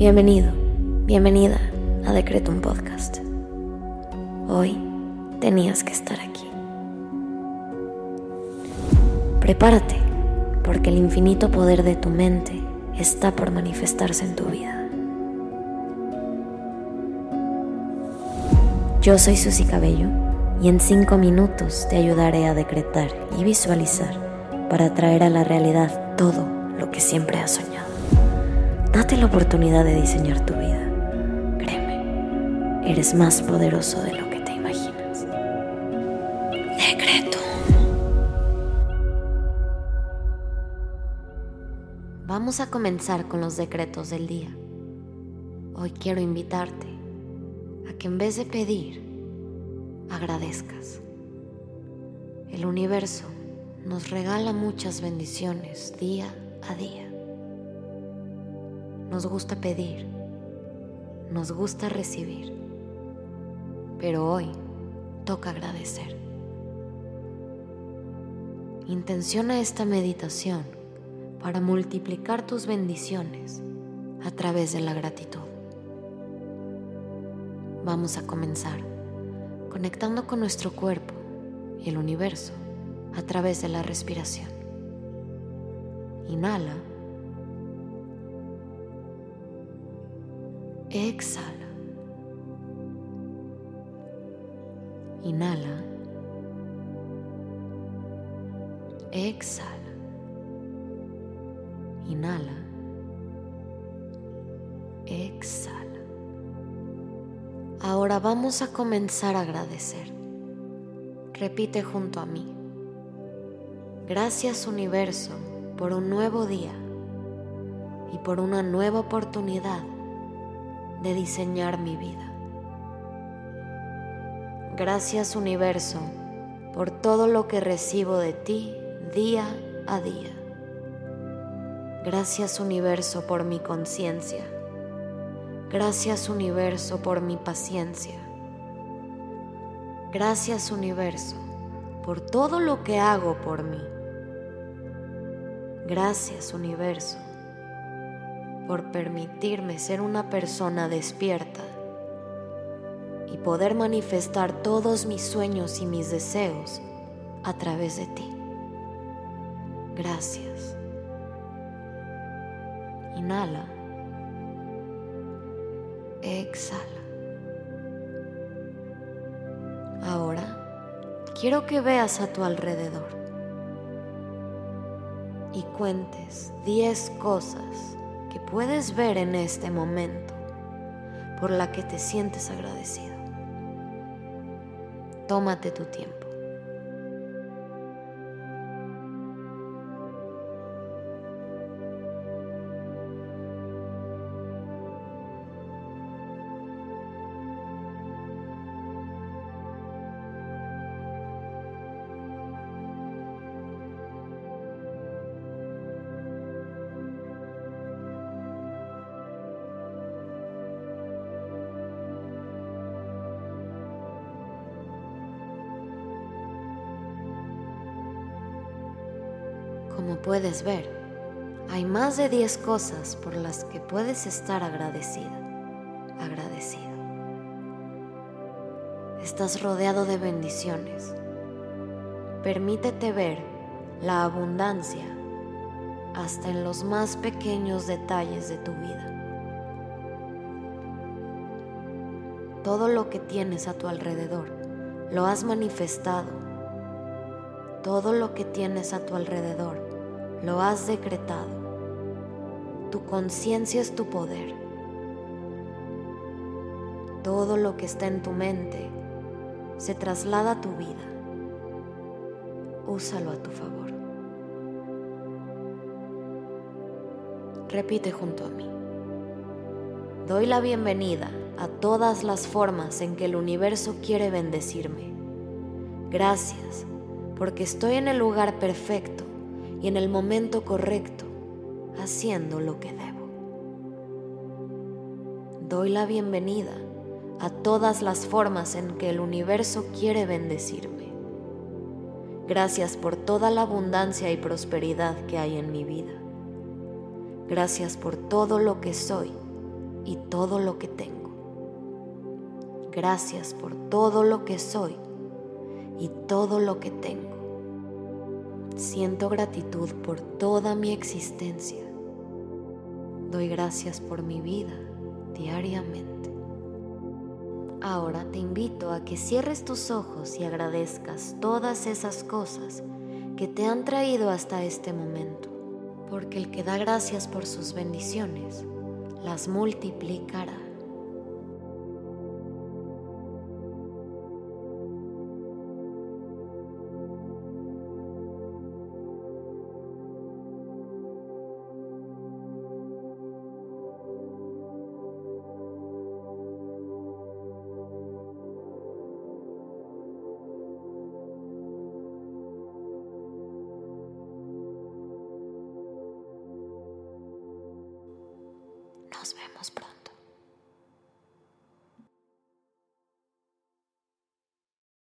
Bienvenido, bienvenida a Decretum Podcast. Hoy tenías que estar aquí. Prepárate, porque el infinito poder de tu mente está por manifestarse en tu vida. Yo soy Susy Cabello y en cinco minutos te ayudaré a decretar y visualizar para traer a la realidad todo lo que siempre has soñado. Date la oportunidad de diseñar tu vida. Créeme, eres más poderoso de lo que te imaginas. Decreto. Vamos a comenzar con los decretos del día. Hoy quiero invitarte a que en vez de pedir, agradezcas. El universo nos regala muchas bendiciones día a día. Nos gusta pedir, nos gusta recibir, pero hoy toca agradecer. Intenciona esta meditación para multiplicar tus bendiciones a través de la gratitud. Vamos a comenzar conectando con nuestro cuerpo y el universo a través de la respiración. Inhala. Exhala. Inhala. Exhala. Inhala. Exhala. Ahora vamos a comenzar a agradecer. Repite junto a mí. Gracias universo por un nuevo día y por una nueva oportunidad de diseñar mi vida. Gracias universo por todo lo que recibo de ti día a día. Gracias universo por mi conciencia Gracias universo por mi paciencia. Gracias universo por todo lo que hago por mí. Gracias universo por permitirme ser una persona despierta y poder manifestar todos mis sueños y mis deseos a través de ti. Gracias. Inhala. Exhala. Ahora quiero que veas a tu alrededor y cuentes 10 cosas que puedes ver en este momento por la que te sientes agradecido. Tómate tu tiempo. Como puedes ver, hay más de 10 cosas por las que puedes estar agradecida, agradecido. Estás rodeado de bendiciones. Permítete ver la abundancia hasta en los más pequeños detalles de tu vida. Todo lo que tienes a tu alrededor lo has manifestado. Todo lo que tienes a tu alrededor lo has decretado. Tu conciencia es tu poder. Todo lo que está en tu mente se traslada a tu vida. Úsalo a tu favor. Repite junto a mí. Doy la bienvenida a todas las formas en que el universo quiere bendecirme. Gracias porque estoy en el lugar perfecto y en el momento correcto, haciendo lo que debo. Doy la bienvenida a todas las formas en que el universo quiere bendecirme. Gracias por toda la abundancia y prosperidad que hay en mi vida. Gracias por todo lo que soy y todo lo que tengo. Gracias por todo lo que soy y todo lo que tengo. Siento gratitud por toda mi existencia. Doy gracias por mi vida diariamente. Ahora te invito a que cierres tus ojos y agradezcas todas esas cosas que te han traído hasta este momento, porque el que da gracias por sus bendiciones las multiplicará. Nos vemos pronto.